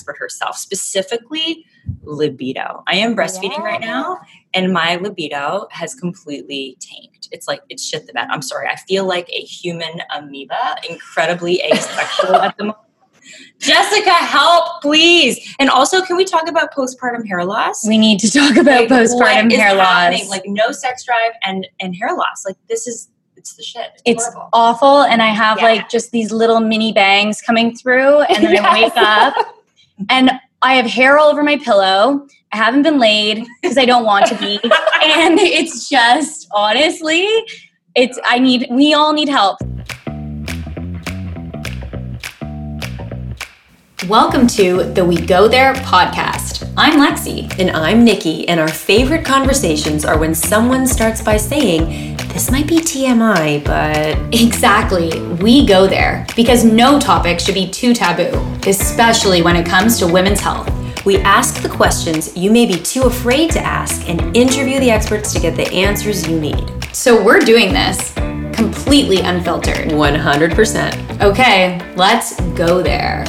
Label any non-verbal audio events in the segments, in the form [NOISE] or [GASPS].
expert herself, specifically libido. I am oh, breastfeeding yeah. right now, and my libido has completely tanked. It's like it's shit the bed. I'm sorry. I feel like a human amoeba, incredibly asexual at the moment. Jessica, help, please. And also, can we talk about postpartum hair loss? We need to talk about like, postpartum hair happening? loss. Like no sex drive and and hair loss. Like this is it's the shit. It's, it's awful. And I have yeah. like just these little mini bangs coming through, and then yes. I wake up [LAUGHS] and I have hair all over my pillow. I haven't been laid because I don't want to be. [LAUGHS] and it's just honestly, it's I need we all need help. Welcome to the We Go There podcast. I'm Lexi. And I'm Nikki, and our favorite conversations are when someone starts by saying, This might be TMI, but. Exactly. We go there because no topic should be too taboo, especially when it comes to women's health. We ask the questions you may be too afraid to ask and interview the experts to get the answers you need. So we're doing this completely unfiltered. 100%. Okay, let's go there.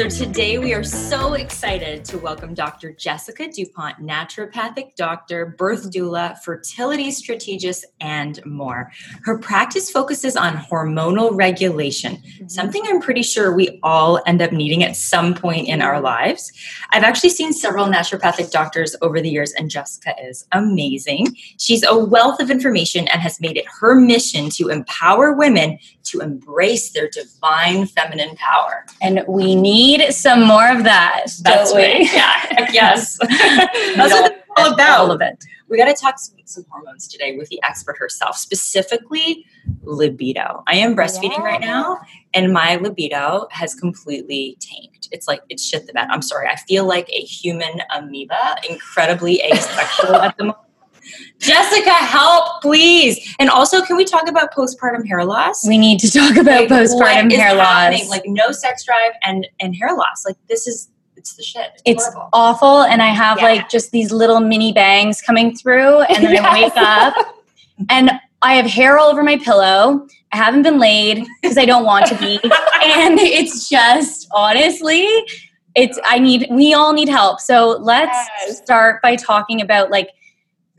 So today we are so excited to welcome Dr. Jessica DuPont, naturopathic doctor, birth doula, fertility strategist, and more. Her practice focuses on hormonal regulation, mm-hmm. something I'm pretty sure we all end up needing at some point in our lives. I've actually seen several naturopathic doctors over the years, and Jessica is amazing. She's a wealth of information and has made it her mission to empower women to embrace their divine feminine power. And we need some more of that. That's right. Yeah. [LAUGHS] yes. That's what it's all about. All of it. We got to talk some, some, hormones today with the expert herself, specifically libido. I am breastfeeding yeah. right now, and my libido has completely tanked. It's like it's shit the bed. I'm sorry. I feel like a human amoeba, incredibly asexual [LAUGHS] at the moment Jessica, help, please. And also, can we talk about postpartum hair loss? We need to talk about like, postpartum hair happening? loss. Like no sex drive and and hair loss. Like this is it's the shit. It's, it's awful. And I have yeah. like just these little mini bangs coming through, and then yes. I [LAUGHS] wake up and I have hair all over my pillow. I haven't been laid because I don't want to be. [LAUGHS] and it's just honestly, it's I need we all need help. So let's yes. start by talking about like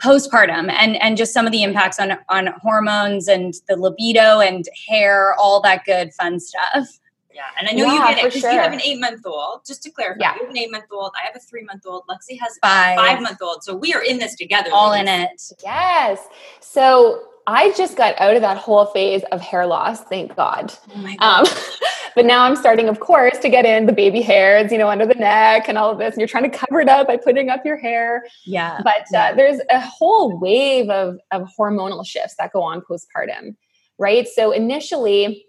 postpartum and and just some of the impacts on on hormones and the libido and hair all that good fun stuff yeah and i know yeah, you get it because sure. you have an eight month old just to clarify yeah. you have an eight month old i have a three month old lexi has five. a five month old so we are in this together all ladies. in it yes so I just got out of that whole phase of hair loss, thank God. Oh um, [LAUGHS] but now I'm starting, of course, to get in the baby hairs, you know, under the neck and all of this. And you're trying to cover it up by putting up your hair. Yeah. But uh, there's a whole wave of, of hormonal shifts that go on postpartum, right? So initially,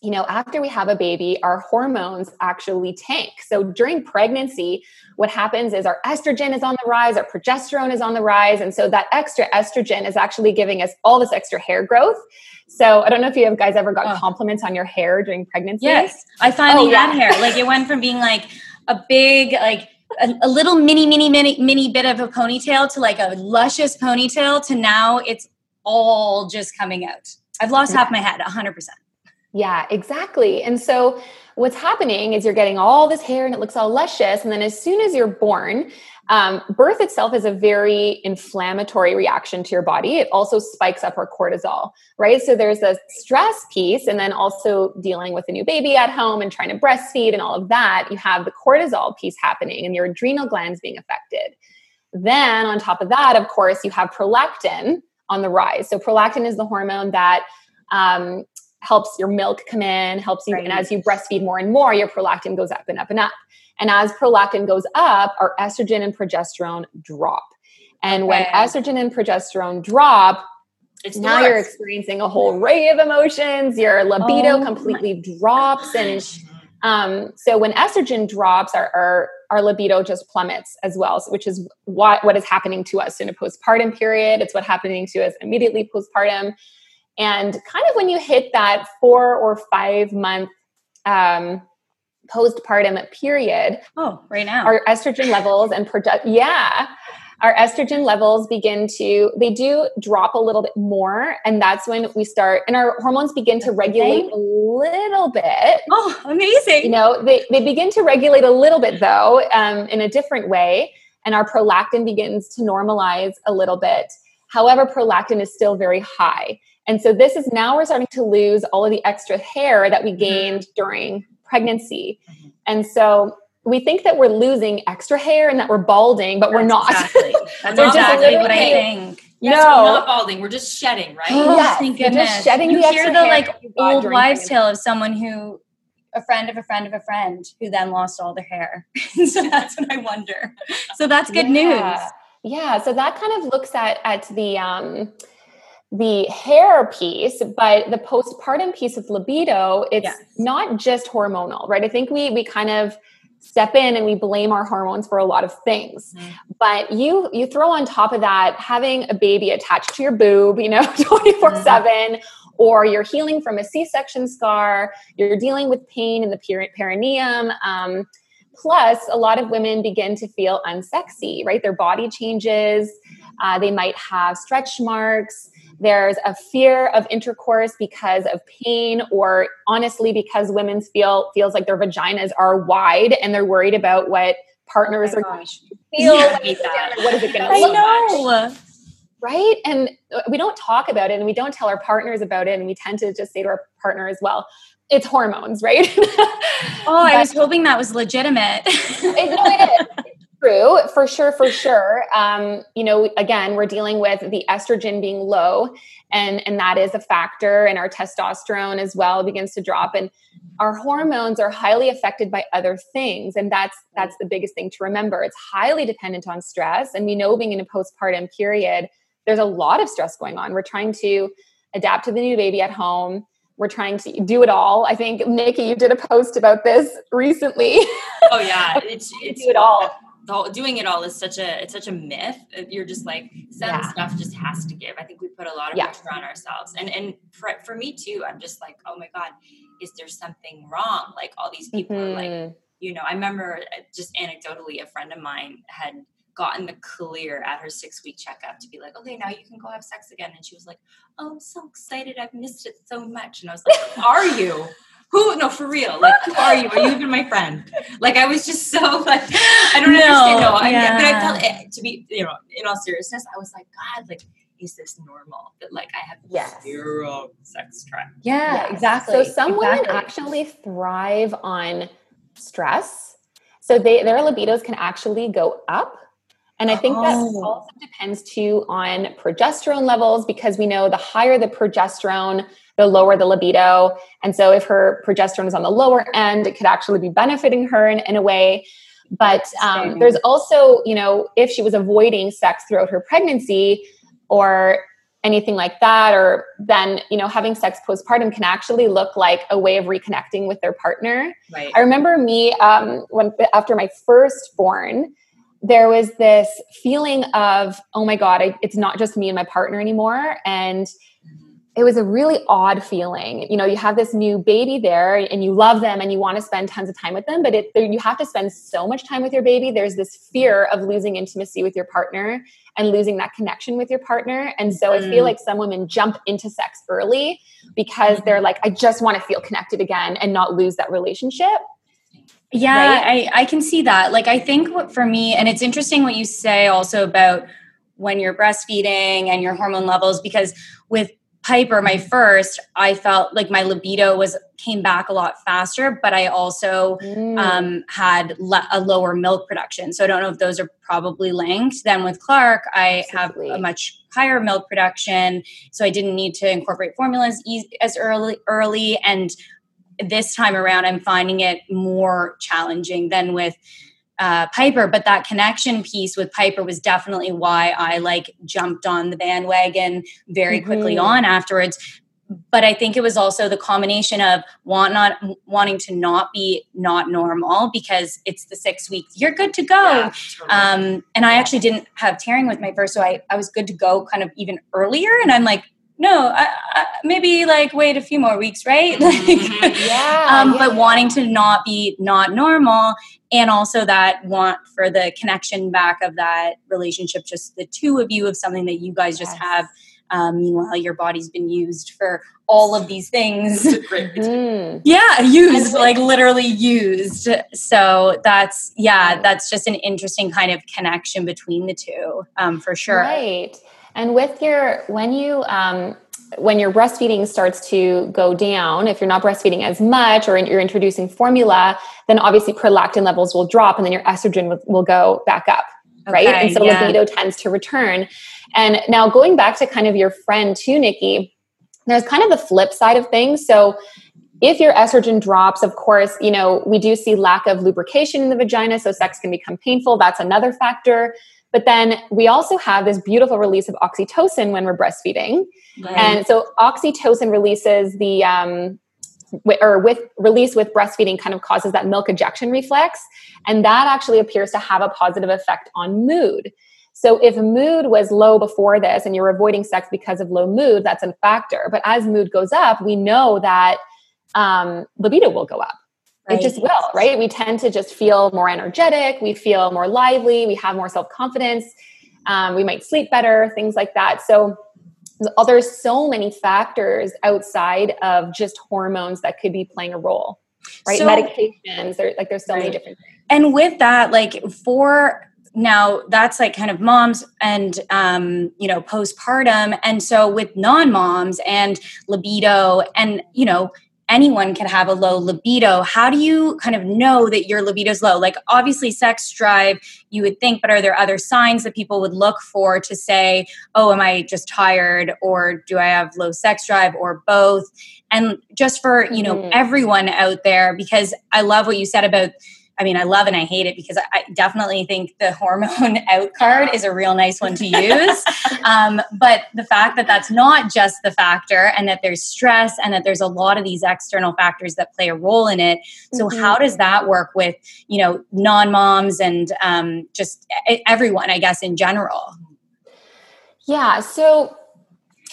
you know, after we have a baby, our hormones actually tank. So during pregnancy, what happens is our estrogen is on the rise, our progesterone is on the rise. And so that extra estrogen is actually giving us all this extra hair growth. So I don't know if you have guys ever got oh. compliments on your hair during pregnancy. Yes, I finally oh, had hair. Like it went from being like a big, like a, a, little mini, mini, mini, mini bit of a ponytail to like a luscious ponytail to now it's all just coming out. I've lost yeah. half my head, 100%. Yeah, exactly. And so what's happening is you're getting all this hair and it looks all luscious. And then as soon as you're born, um, birth itself is a very inflammatory reaction to your body. It also spikes up our cortisol, right? So there's a stress piece, and then also dealing with a new baby at home and trying to breastfeed and all of that. You have the cortisol piece happening and your adrenal glands being affected. Then, on top of that, of course, you have prolactin on the rise. So, prolactin is the hormone that um, helps your milk come in, helps you, right. and as you breastfeed more and more, your prolactin goes up and up and up. And as prolactin goes up, our estrogen and progesterone drop. And okay. when estrogen and progesterone drop, it's now you're experiencing a whole array of emotions. Your libido oh, completely drops, and um, so when estrogen drops, our, our, our libido just plummets as well, which is what what is happening to us in a postpartum period. It's what happening to us immediately postpartum. And kind of when you hit that four or five month um, postpartum period. Oh, right now. Our estrogen levels and project, yeah. our estrogen levels begin to they do drop a little bit more and that's when we start and our hormones begin to regulate a little bit oh amazing you know they, they begin to regulate a little bit though um, in a different way and our prolactin begins to normalize a little bit however prolactin is still very high and so this is now we're starting to lose all of the extra hair that we mm-hmm. gained during pregnancy mm-hmm. and so we think that we're losing extra hair and that we're balding, but [LAUGHS] That's we're not. Exactly. That's exactly what I think. Yes, no. we're not balding. We're just shedding, right? Oh, [GASPS] yes, thank goodness. Just shedding you the hear the like old wives' tale of someone who, a friend of a friend of a friend, who then lost all their hair. [LAUGHS] so that's what I wonder. So that's good yeah. news. Yeah. So that kind of looks at at the um the hair piece, but the postpartum piece of libido, it's yes. not just hormonal, right? I think we we kind of step in and we blame our hormones for a lot of things mm-hmm. but you you throw on top of that having a baby attached to your boob you know [LAUGHS] 24 mm-hmm. 7 or you're healing from a c-section scar you're dealing with pain in the perineum um, plus a lot of women begin to feel unsexy right their body changes uh, they might have stretch marks there's a fear of intercourse because of pain or honestly because women feel feels like their vaginas are wide and they're worried about what partners oh are going to feel yeah, [LAUGHS] what is it going to look like? right? And uh, we don't talk about it and we don't tell our partners about it and we tend to just say to our partner as well it's hormones right? [LAUGHS] Oh i was hoping that was legitimate. It, no, it is [LAUGHS] True, for sure, for sure. Um, you know, again, we're dealing with the estrogen being low, and and that is a factor, and our testosterone as well begins to drop, and our hormones are highly affected by other things, and that's that's the biggest thing to remember. It's highly dependent on stress, and we know being in a postpartum period, there's a lot of stress going on. We're trying to adapt to the new baby at home we're trying to do it all. I think Nikki, you did a post about this recently. Oh yeah, [LAUGHS] it's, it's do it all the, doing it all is such a it's such a myth. You're just like some yeah. stuff just has to give. I think we put a lot of yeah. pressure on ourselves, and and for, for me too. I'm just like, oh my god, is there something wrong? Like all these people mm-hmm. are like, mm-hmm. you know. I remember uh, just anecdotally, a friend of mine had gotten the clear at her six week checkup to be like, okay, now you can go have sex again. And she was like, oh, I'm so excited. I've missed it so much. And I was like, [LAUGHS] are you? Who no for real like who are you are you even my friend like i was just [LAUGHS] so like i don't no, understand no I, yeah. but i felt it, to be you know in all seriousness i was like god like is this normal that like i have yes. zero sex drive yeah yes. exactly so some exactly. women actually thrive on stress so they their libidos can actually go up and I think oh. that also depends too on progesterone levels because we know the higher the progesterone, the lower the libido. And so if her progesterone is on the lower end, it could actually be benefiting her in, in a way. But um, there's also, you know, if she was avoiding sex throughout her pregnancy or anything like that, or then, you know, having sex postpartum can actually look like a way of reconnecting with their partner. Right. I remember me um, when after my firstborn, there was this feeling of, oh my God, I, it's not just me and my partner anymore. And it was a really odd feeling. You know, you have this new baby there and you love them and you want to spend tons of time with them, but it, you have to spend so much time with your baby. There's this fear of losing intimacy with your partner and losing that connection with your partner. And so mm. I feel mm. like some women jump into sex early because they're like, I just want to feel connected again and not lose that relationship. Yeah, right? I, I can see that. Like, I think what for me, and it's interesting what you say also about when you're breastfeeding and your hormone levels, because with Piper, my first, I felt like my libido was came back a lot faster, but I also mm. um, had le- a lower milk production. So I don't know if those are probably linked. Then with Clark, I Absolutely. have a much higher milk production, so I didn't need to incorporate formulas e- as early. Early, and this time around, I'm finding it more challenging than with uh, Piper, but that connection piece with Piper was definitely why I like jumped on the bandwagon very quickly mm-hmm. on afterwards. But I think it was also the combination of want not wanting to not be not normal because it's the six weeks. You're good to go. Yeah, totally. um, and I actually didn't have tearing with my first, so I, I was good to go kind of even earlier. And I'm like, no, I, I, maybe like wait a few more weeks, right? [LAUGHS] Like, mm-hmm. yeah, um, yeah, But wanting to not be not normal and also that want for the connection back of that relationship, just the two of you of something that you guys just have. Um, meanwhile, your body's been used for all of these things. [LAUGHS] mm. Yeah, used, like literally used. So that's, yeah, that's just an interesting kind of connection between the two um, for sure. Right. And with your, when you, um, when your breastfeeding starts to go down, if you're not breastfeeding as much or you're introducing formula, then obviously prolactin levels will drop and then your estrogen will, will go back up, okay, right? And so yeah. libido tends to return. And now going back to kind of your friend too, Nikki, there's kind of the flip side of things. So if your estrogen drops, of course, you know, we do see lack of lubrication in the vagina, so sex can become painful. That's another factor. But then we also have this beautiful release of oxytocin when we're breastfeeding. Right. And so oxytocin releases the um, or with release with breastfeeding kind of causes that milk ejection reflex and that actually appears to have a positive effect on mood so if mood was low before this and you're avoiding sex because of low mood that's a factor but as mood goes up we know that um, libido will go up Right. It just will, right? We tend to just feel more energetic. We feel more lively. We have more self confidence. Um, we might sleep better, things like that. So there's so many factors outside of just hormones that could be playing a role, right? So, Medications, there, like there's so right. many different things. And with that, like for now that's like kind of moms and um, you know postpartum and so with non-moms and libido and you know anyone can have a low libido. How do you kind of know that your libido is low? Like, obviously, sex drive, you would think, but are there other signs that people would look for to say, oh, am I just tired or do I have low sex drive or both? And just for, you know, mm. everyone out there, because I love what you said about I mean, I love and I hate it because I definitely think the [LAUGHS] hormone out card is a real nice one to use. [LAUGHS] um, but the fact that that's not just the factor and that there's stress and that there's a lot of these external factors that play a role in it. So, mm-hmm. how does that work with, you know, non moms and um, just everyone, I guess, in general? Yeah. So,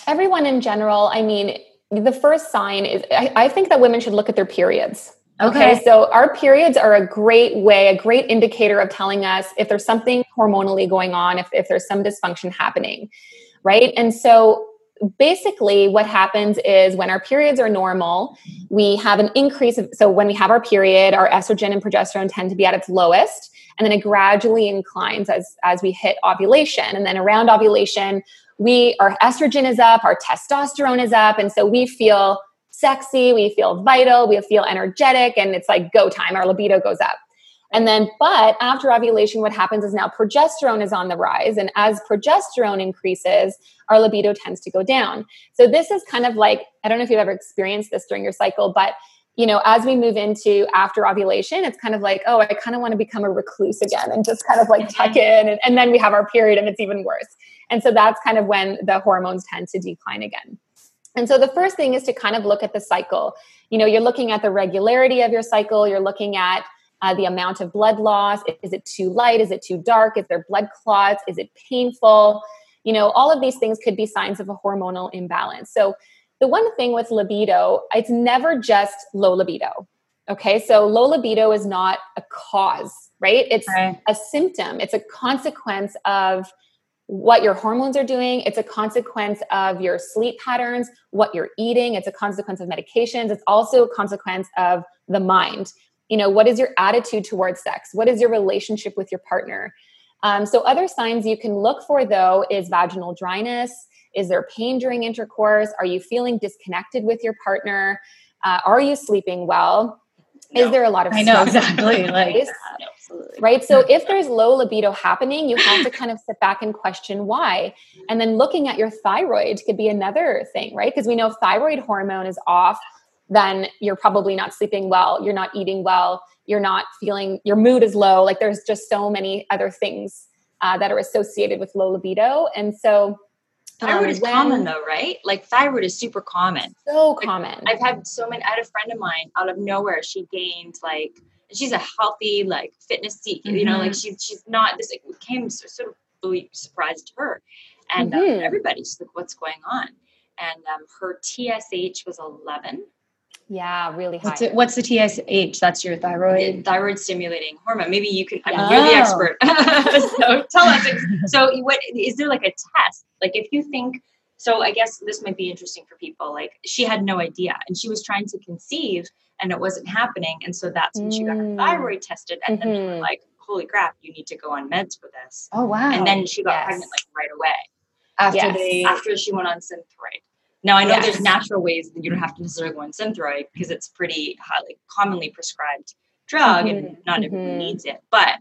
everyone in general, I mean, the first sign is I, I think that women should look at their periods Okay. okay. so our periods are a great way, a great indicator of telling us if there's something hormonally going on, if, if there's some dysfunction happening, right? And so basically what happens is when our periods are normal, we have an increase of, so when we have our period, our estrogen and progesterone tend to be at its lowest, and then it gradually inclines as, as we hit ovulation. And then around ovulation, we, our estrogen is up, our testosterone is up, and so we feel sexy, we feel vital, we feel energetic, and it's like go time. Our libido goes up. And then, but after ovulation, what happens is now progesterone is on the rise. And as progesterone increases, our libido tends to go down. So, this is kind of like I don't know if you've ever experienced this during your cycle, but you know, as we move into after ovulation, it's kind of like, oh, I kind of want to become a recluse again and just kind of like tuck [LAUGHS] in. And, and then we have our period and it's even worse. And so that's kind of when the hormones tend to decline again. And so the first thing is to kind of look at the cycle. You know, you're looking at the regularity of your cycle, you're looking at uh, the amount of blood loss. Is it too light? Is it too dark? Is there blood clots? Is it painful? You know, all of these things could be signs of a hormonal imbalance. So, the one thing with libido, it's never just low libido. Okay, so low libido is not a cause, right? It's right. a symptom, it's a consequence of what your hormones are doing. It's a consequence of your sleep patterns, what you're eating. It's a consequence of medications. It's also a consequence of the mind. You know, what is your attitude towards sex? What is your relationship with your partner? Um, so, other signs you can look for though is vaginal dryness. Is there pain during intercourse? Are you feeling disconnected with your partner? Uh, are you sleeping well? No. Is there a lot of I know exactly [LAUGHS] like Absolutely. Right. So if there's low libido happening, you have to kind of sit back and question why. And then looking at your thyroid could be another thing, right? Because we know if thyroid hormone is off, then you're probably not sleeping well, you're not eating well, you're not feeling, your mood is low. Like there's just so many other things uh, that are associated with low libido. And so, Thyroid um, is when, common though, right? Like thyroid is super common. So common. I've had so many. I had a friend of mine out of nowhere. She gained like she's a healthy like fitness seek mm-hmm. you know like mm-hmm. she's she's not this it came sort of really surprised her and um, mm-hmm. um, everybody's like what's going on and um, her tsh was 11 Yeah, really high. What's, it, what's the TSH? That's your thyroid. The thyroid stimulating hormone. Maybe you can. I mean, you're the expert. [LAUGHS] so tell us. [LAUGHS] So, what is there like a test? Like, if you think. So, I guess this might be interesting for people. Like, she had no idea, and she was trying to conceive, and it wasn't happening, and so that's when she got her Mm. thyroid tested, and then they were like, "Holy crap, you need to go on meds for this." Oh wow! And then she got Yes. pregnant like right away after Yes. they after she went on Synthroid. Now I know Yes. there's natural ways that you don't have to necessarily go on Synthroid because it's pretty highly commonly prescribed drug and not everyone Mhm. needs it. But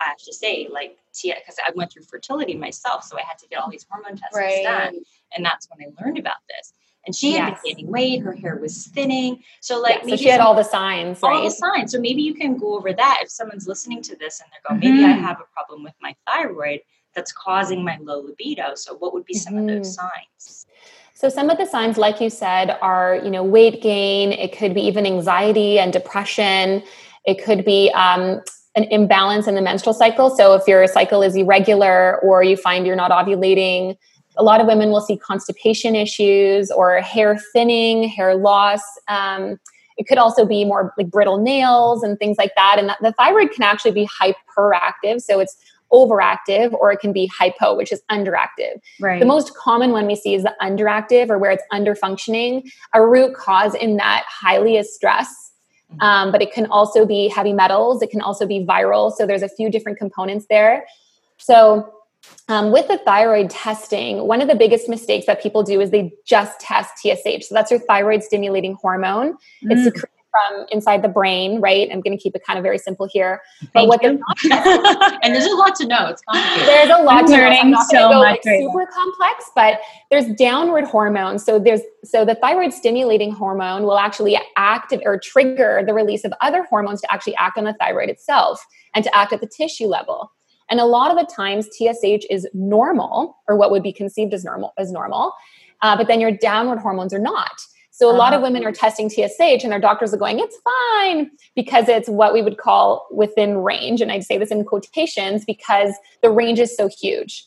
I have to say, like, because I went through fertility myself, so I had to get all these hormone tests Right. done, and that's when I learned about this. And she had Yes. been gaining weight, her hair was thinning, so like Yeah, so she had all the signs, all right? the signs. So maybe you can go over that if someone's listening to this and they're going, maybe I Mhm. have a problem with my thyroid that's causing my low libido. So what would be some of those signs? So some of the signs, like you said, are you know weight gain. It could be even anxiety and depression. It could be um, an imbalance in the menstrual cycle. So if your cycle is irregular or you find you're not ovulating, a lot of women will see constipation issues or hair thinning, hair loss. Um, it could also be more like brittle nails and things like that. And that, the thyroid can actually be hyperactive, so it's overactive, or it can be hypo, which is underactive. right. The most common one we see is the underactive or where it's underfunctioning. A root cause in that highly is stress, um, but it can also be heavy metals. It can also be viral. So there's a few different components there. So um, with the thyroid testing, one of the biggest mistakes that people do is they just test TSH. So that's your thyroid stimulating hormone. It's Mm. secreted from inside the brain, right? I'm going to keep it kind of very simple here. But Thank what you. they're not [LAUGHS] and there's a lot to know. It's complicated. there's a lot I'm to know. I'm not so gonna go much like right now. super complex, but there's downward hormones. So there's so the thyroid stimulating hormone will actually active or trigger the release of other hormones to actually act on the thyroid itself and to act at the tissue level. And a lot of the times TSH is normal or what would be conceived as normal as normal, uh, but then your downward hormones are not. So a lot of Uh-huh. women are testing TSH and their doctors are going, it's fine because it's what we would call within range. And I'd say this in quotations because the range is so huge,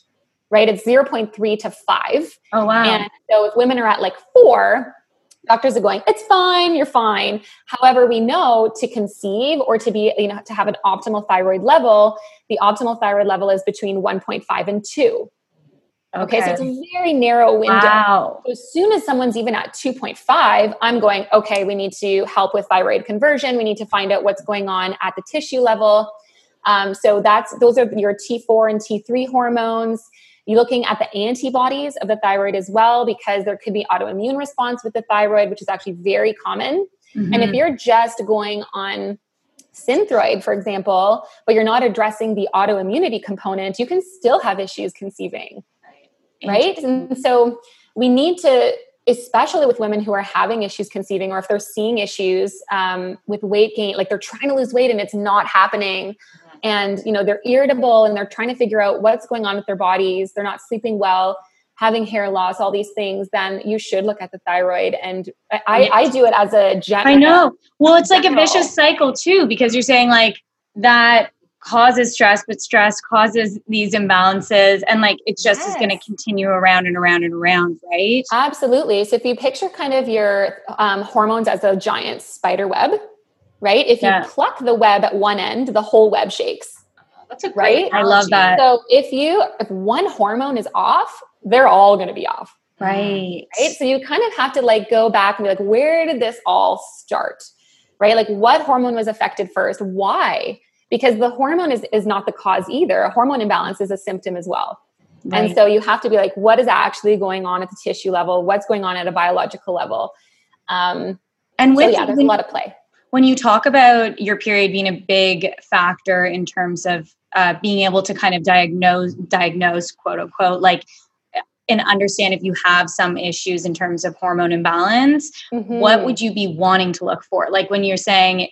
right? It's 0.3 to 5. oh wow! And so if women are at like four, doctors are going, it's fine, you're fine. However, we know to conceive or to be, you know, to have an optimal thyroid level, the optimal thyroid level is between 1.5 and 2. Okay, so it's a very narrow window. Wow. So as soon as someone's even at 2.5, I'm going, okay, we need to help with thyroid conversion. We need to find out what's going on at the tissue level. Um, so that's those are your T4 and T3 hormones. You're looking at the antibodies of the thyroid as well, because there could be autoimmune response with the thyroid, which is actually very common. And Mm-hmm. if you're just going on Synthroid, for example, but you're not addressing the autoimmunity component, you can still have issues conceiving right? And so we need to, especially with women who are having issues conceiving, or if they're seeing issues um, with weight gain, like they're trying to lose weight and it's not happening, and you know they're irritable and they're trying to figure out what's going on with their bodies, they're not sleeping well, having hair loss, all these things, then you should look at the thyroid. And I, I, do it as a general. I know. Well, it's like a vicious cycle too, because you're saying like that causes stress, but stress causes these imbalances, and like it just is going to continue around and around and around, right? Absolutely. So if you picture kind of your um, hormones as a giant spider web, right? If you pluck the web at one end, the whole web shakes. That's a great Right? I love that. So if you if one hormone is off, they're all going to be off, Right. right? So you kind of have to like go back and be like, where did this all start? Right? Like what hormone was affected first? Why? Because the hormone is is not the cause either. A hormone imbalance is a symptom as well. Right. And so you have to be like, what is actually going on at the tissue level? What's going on at a biological level? Um, and so with yeah, there's a lot of play. When you talk about your period being a big factor in terms of uh, being able to kind of diagnose diagnose quote unquote like and understand if you have some issues in terms of hormone imbalance what Mhm. would you be wanting to look for like when you're saying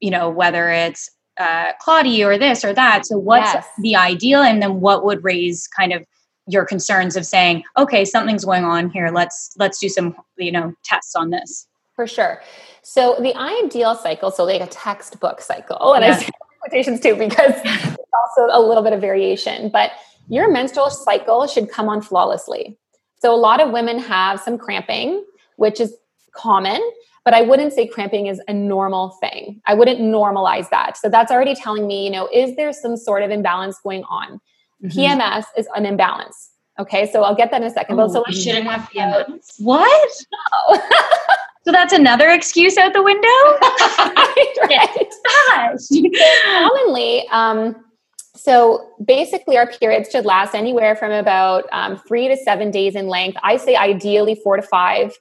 you know whether it's uh, Claudie or this or that so what's Yes. the ideal and then what would raise kind of your concerns of saying okay something's going on here let's let's do some you know tests on this For sure. So the ideal cycle, so like a textbook cycle, and I Yeah. say [LAUGHS] quotations too because there's also a little bit of variation, but your menstrual cycle should come on flawlessly. So a lot of women have some cramping, which is common, but I wouldn't say cramping is a normal thing. I wouldn't normalize that. So that's already telling me, you know, is there some sort of imbalance going on? Mm-hmm. PMS is an imbalance. Okay, so I'll get that in a second. Oh, but so I shouldn't have PMS. What? [LAUGHS] No. So that's another excuse out the window. [LAUGHS] right. Commonly, um, so basically, our periods should last anywhere from about um, three to seven days in length. I say ideally four to five.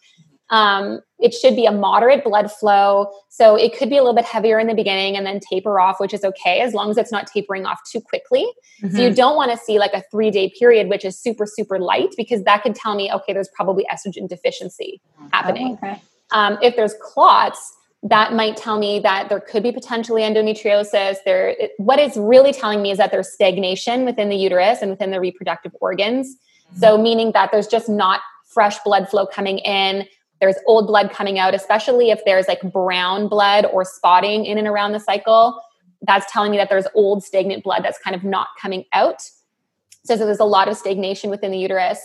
Um, it should be a moderate blood flow. So it could be a little bit heavier in the beginning and then taper off, which is okay as long as it's not tapering off too quickly. Mm-hmm. So you mm-hmm. don't want to see like a three day period, which is super, super light, because that could tell me, okay, there's probably estrogen deficiency happening. Oh, okay. Um, if there's clots, that might tell me that there could be potentially endometriosis. There, it, what it's really telling me is that there's stagnation within the uterus and within the reproductive organs. Mm-hmm. So, meaning that there's just not fresh blood flow coming in there's old blood coming out, especially if there's like brown blood or spotting in and around the cycle. That's telling me that there's old stagnant blood that's kind of not coming out. So, so there's a lot of stagnation within the uterus.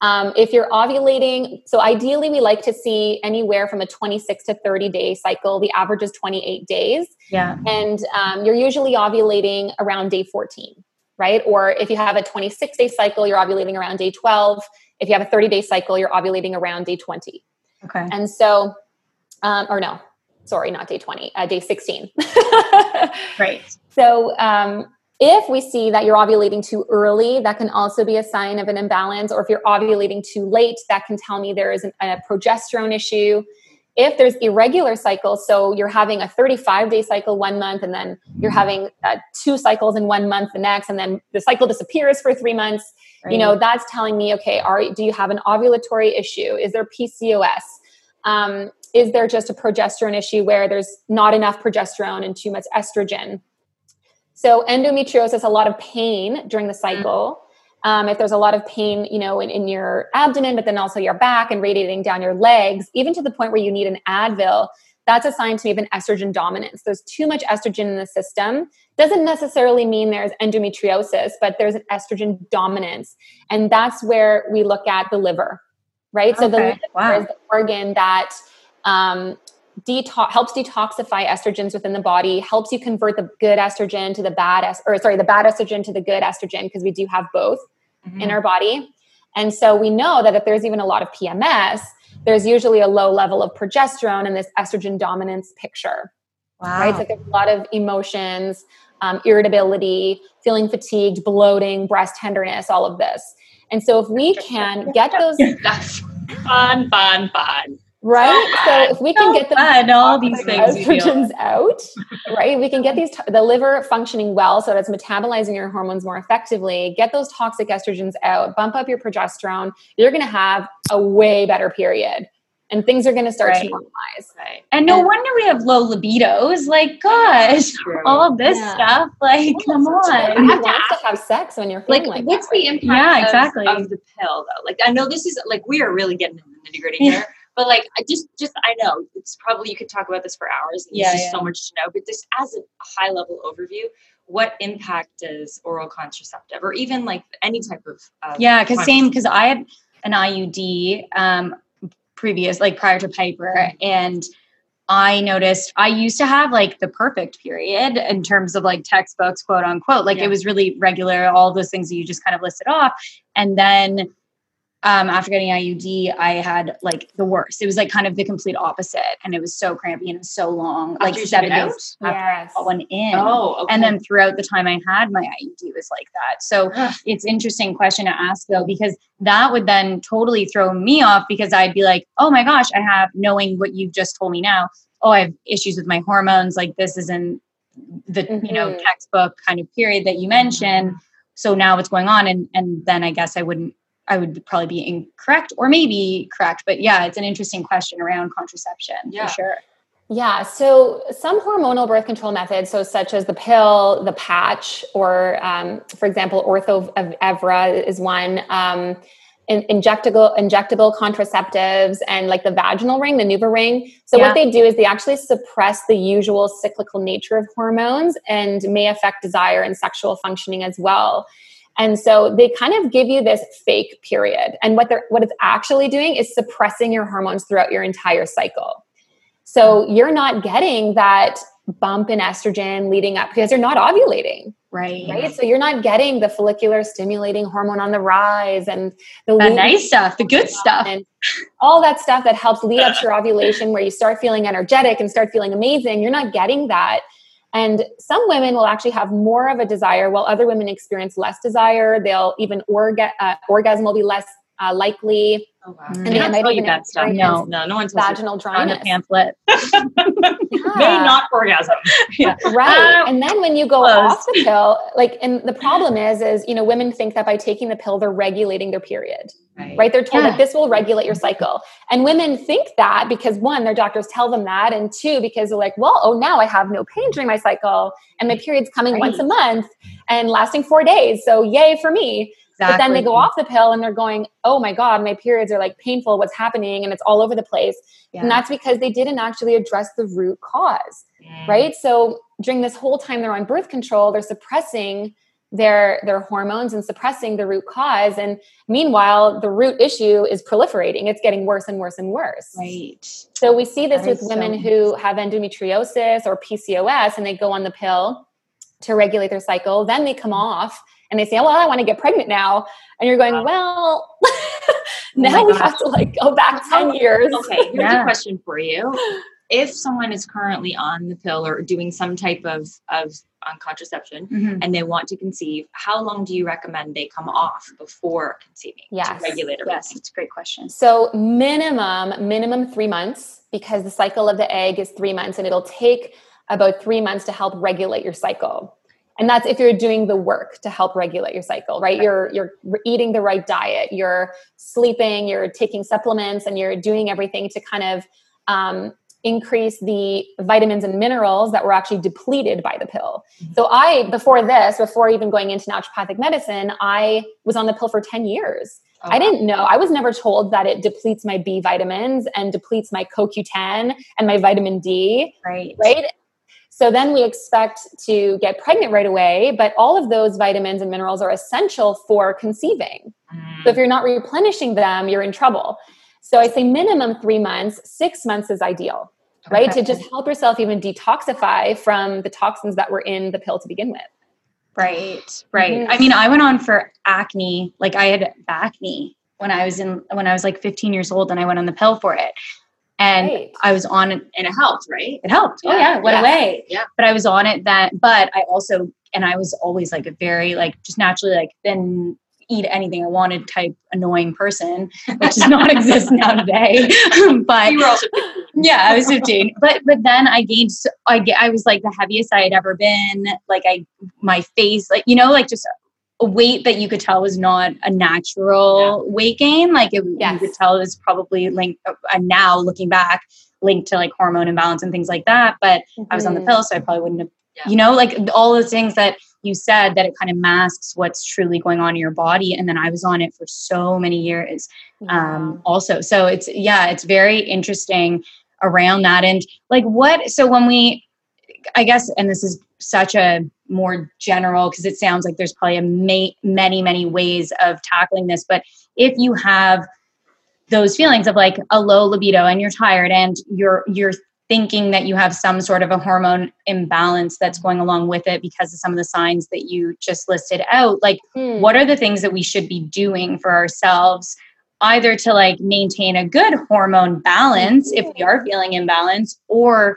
Um, if you're ovulating, so ideally we like to see anywhere from a 26 to 30 day cycle. The average is 28 days. Yeah. And um, you're usually ovulating around day 14, right? Or if you have a 26 day cycle, you're ovulating around day 12. If you have a 30 day cycle, you're ovulating around day 20. Okay. And so, um, or no, sorry, not day 20, uh, day 16. [LAUGHS] right. So, um, if we see that you're ovulating too early, that can also be a sign of an imbalance. Or if you're ovulating too late, that can tell me there is an, a progesterone issue. If there's irregular cycles, so you're having a 35 day cycle one month, and then you're having uh, two cycles in one month the next, and then the cycle disappears for three months, Right. You know, that's telling me, okay, are do you have an ovulatory issue? Is there PCOS? Um, is there just a progesterone issue where there's not enough progesterone and too much estrogen? So endometriosis, a lot of pain during the mm-hmm. cycle. Um, if there's a lot of pain, you know, in, in your abdomen, but then also your back and radiating down your legs, even to the point where you need an Advil, that's a sign to me of an estrogen dominance. There's too much estrogen in the system. Doesn't necessarily mean there's endometriosis, but there's an estrogen dominance. And that's where we look at the liver, right? Okay. So the liver wow. is the organ that um, detox helps detoxify estrogens within the body, helps you convert the good estrogen to the bad est- or sorry, the bad estrogen to the good estrogen because we do have both mm-hmm. in our body. And so we know that if there's even a lot of PMS, there's usually a low level of progesterone in this estrogen dominance picture. Wow. Right? So there's a lot of emotions, um, irritability, feeling fatigued, bloating, breast tenderness, all of this. And so if we can get those [LAUGHS] fun, fun, fun. Right. [LAUGHS] So if we can get the all these things estrogens out, right? We can get these the liver functioning well so that it's metabolizing your hormones more effectively. Get those toxic estrogens out. Bump up your progesterone. You're going to have a way better period, and things are going to start right. to normalize. Right. And no and, wonder we have low libidos. Like, gosh, all of this yeah. stuff. Like, come on. You have to have sex when you're like, like what's that, the impact? Yeah, exactly. Of, of the pill though. Like, I know this is like we are really getting into the nitty gritty here but like I just just I know it's probably you could talk about this for hours. And yeah, there's yeah. so much to know. But just as a high level overview, what impact does oral contraceptive or even like any type of uh, yeah? Because same because I had an IUD um, previous like prior to Piper and. I noticed I used to have like the perfect period in terms of like textbooks, quote unquote. Like yeah. it was really regular, all those things that you just kind of listed off. And then um, after getting IUD, I had like the worst. It was like kind of the complete opposite, and it was so crampy and it was so long, after like seven days after yes. I went in. Oh, okay. and then throughout the time I had my IUD was like that. So [SIGHS] it's interesting question to ask though, because that would then totally throw me off because I'd be like, oh my gosh, I have knowing what you've just told me now. Oh, I have issues with my hormones. Like this isn't the mm-hmm. you know mm-hmm. textbook kind of period that you mentioned. So now what's going on? And and then I guess I wouldn't I would probably be incorrect or maybe correct. But yeah, it's an interesting question around contraception yeah. for sure. Yeah, so some hormonal birth control methods, so such as the pill, the patch, or um, for example, Ortho Evra is one. Um, in, injectable injectable contraceptives and like the vaginal ring, the NuvaRing. So yeah. what they do is they actually suppress the usual cyclical nature of hormones and may affect desire and sexual functioning as well. And so they kind of give you this fake period. And what they're what it's actually doing is suppressing your hormones throughout your entire cycle. So you're not getting that bump in estrogen leading up because you're not ovulating. Right. Right. So you're not getting the follicular stimulating hormone on the rise and the, the nice stuff, the good stuff. And all that stuff that helps lead up to your ovulation where you start feeling energetic and start feeling amazing. You're not getting that. And some women will actually have more of a desire while other women experience less desire. They'll even orga- uh, orgasm will be less uh, likely. Oh, wow. And they they might tell you even that stuff. No. no, no one tells vaginal On the dryness. pamphlet. you. [LAUGHS] [LAUGHS] May not orgasm. [LAUGHS] right Uh, and then when you go close. off the pill like and the problem is is you know women think that by taking the pill they're regulating their period right they're told Yeah. that this will regulate your cycle and women think that because one their doctors tell them that and two because they're like well oh now i have no pain during my cycle and my period's coming once a month and lasting four days so yay for me but then they go off the pill and they're going oh my god my periods are like painful. What's happening? And it's all over the place. And that's because they didn't actually address the root cause mm. right? So during this whole time they're on birth control they're suppressing their their hormones and suppressing the root cause. And meanwhile the root issue is proliferating. It's getting worse and worse and worse. Right. so we see this That with women so who have endometriosis or PCOS and they go on the pill to regulate their cycle. Then they come mm. off and they say well i want to get pregnant now and you're going well now my we gosh. have to like go back 10 years Okay, here's Yeah. a question for you. If someone is currently on the pill or doing some type of, of um, contraception Mhm. and they want to conceive, how long do you recommend they come off before conceiving Yes. to regulate a Yes, it's a great question. So minimum, minimum three months because the cycle of the egg is three months and it'll take about three months to help regulate your cycle. And that's if you're doing the work to help regulate your cycle, right? You're you're eating the right diet, you're sleeping, you're taking supplements, and you're doing everything to kind of um, increase the vitamins and minerals that were actually depleted by the pill. So I, before this, before even going into naturopathic medicine, I was on the pill for 10 years. Oh, I didn't know. I was never told that it depletes my B vitamins and depletes my CoQ10 and my vitamin D, Right. right? So then we expect to get pregnant right away, but all of those vitamins and minerals are essential for conceiving. Mm. So if you're not replenishing them, you're in trouble. So I say minimum three months, six months is ideal, right? To just help yourself even detoxify from the toxins that were in the pill to begin with. Right, right. Mhm. I mean, I went on for acne. Like I had acne when I was in when I was like 15 years old, and I went on the pill for it, and Right. I was on it. And it helped, right? It helped. Oh Yeah, yeah, what yeah, a way. yeah. But I was on it that. But I also and I was always like a very like just naturally like then eat anything I wanted type annoying person, which does not [LAUGHS] exist now today. [LAUGHS] but You were also yeah, I was 15. but but then I gained I I was like the heaviest I had ever been. Like I my face like you know like just weight that you could tell was not a natural weight gain. Like it, you could tell it was probably linked uh, and now looking back linked to like hormone imbalance and things like that. But I was on the Mhm. pill, so I probably wouldn't have Yeah. you know like all those things that you said that it kind of masks what's truly going on in your body and then i was on it for so many years um also so it's yeah it's very interesting around that and like what so when we i guess and this is such a more general because it sounds like there's probably a ma- many many ways of tackling this but if you have those feelings of like a low libido and you're tired and you're you're thinking that you have some sort of a hormone imbalance that's going along with it because of some of the signs that you just listed out like Hmm. what are the things that we should be doing for ourselves either to like maintain a good hormone balance if we are feeling imbalanced or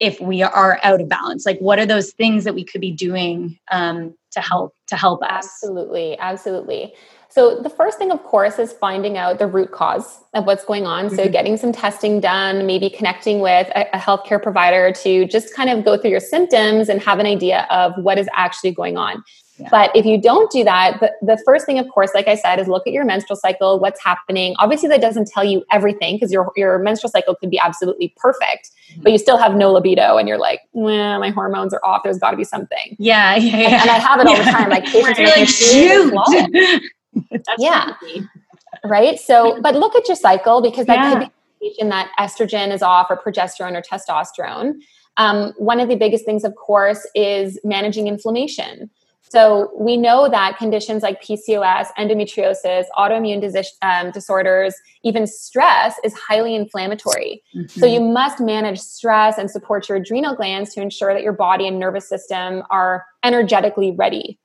if we are out of balance like what are those things that we could be doing um, to help to help us Absolutely, absolutely. So the first thing, of course, is finding out the root cause of what's going on. So Mhm. getting some testing done, maybe connecting with a, a healthcare provider to just kind of go through your symptoms and have an idea of what is actually going on. Yeah. But if you don't do that, the, the first thing, of course, like I said, is look at your menstrual cycle, what's happening. Obviously, that doesn't tell you everything because your, your menstrual cycle could be absolutely perfect, but you still have no libido and you're like, well, my hormones are off. There's got to be something. yeah yeah, yeah. And I have it all the time. Like [LAUGHS] patients are like, "Shoot. [LAUGHS] Yeah. right? So, but look at your cycle because that could be an indication that estrogen is off or progesterone or testosterone. Um, one of the biggest things, of course, is managing inflammation. So we know that conditions like PCOS, endometriosis, autoimmune dis- um, disorders, even stress is highly inflammatory. Mm-hmm. So you must manage stress and support your adrenal glands to ensure that your body and nervous system are energetically ready.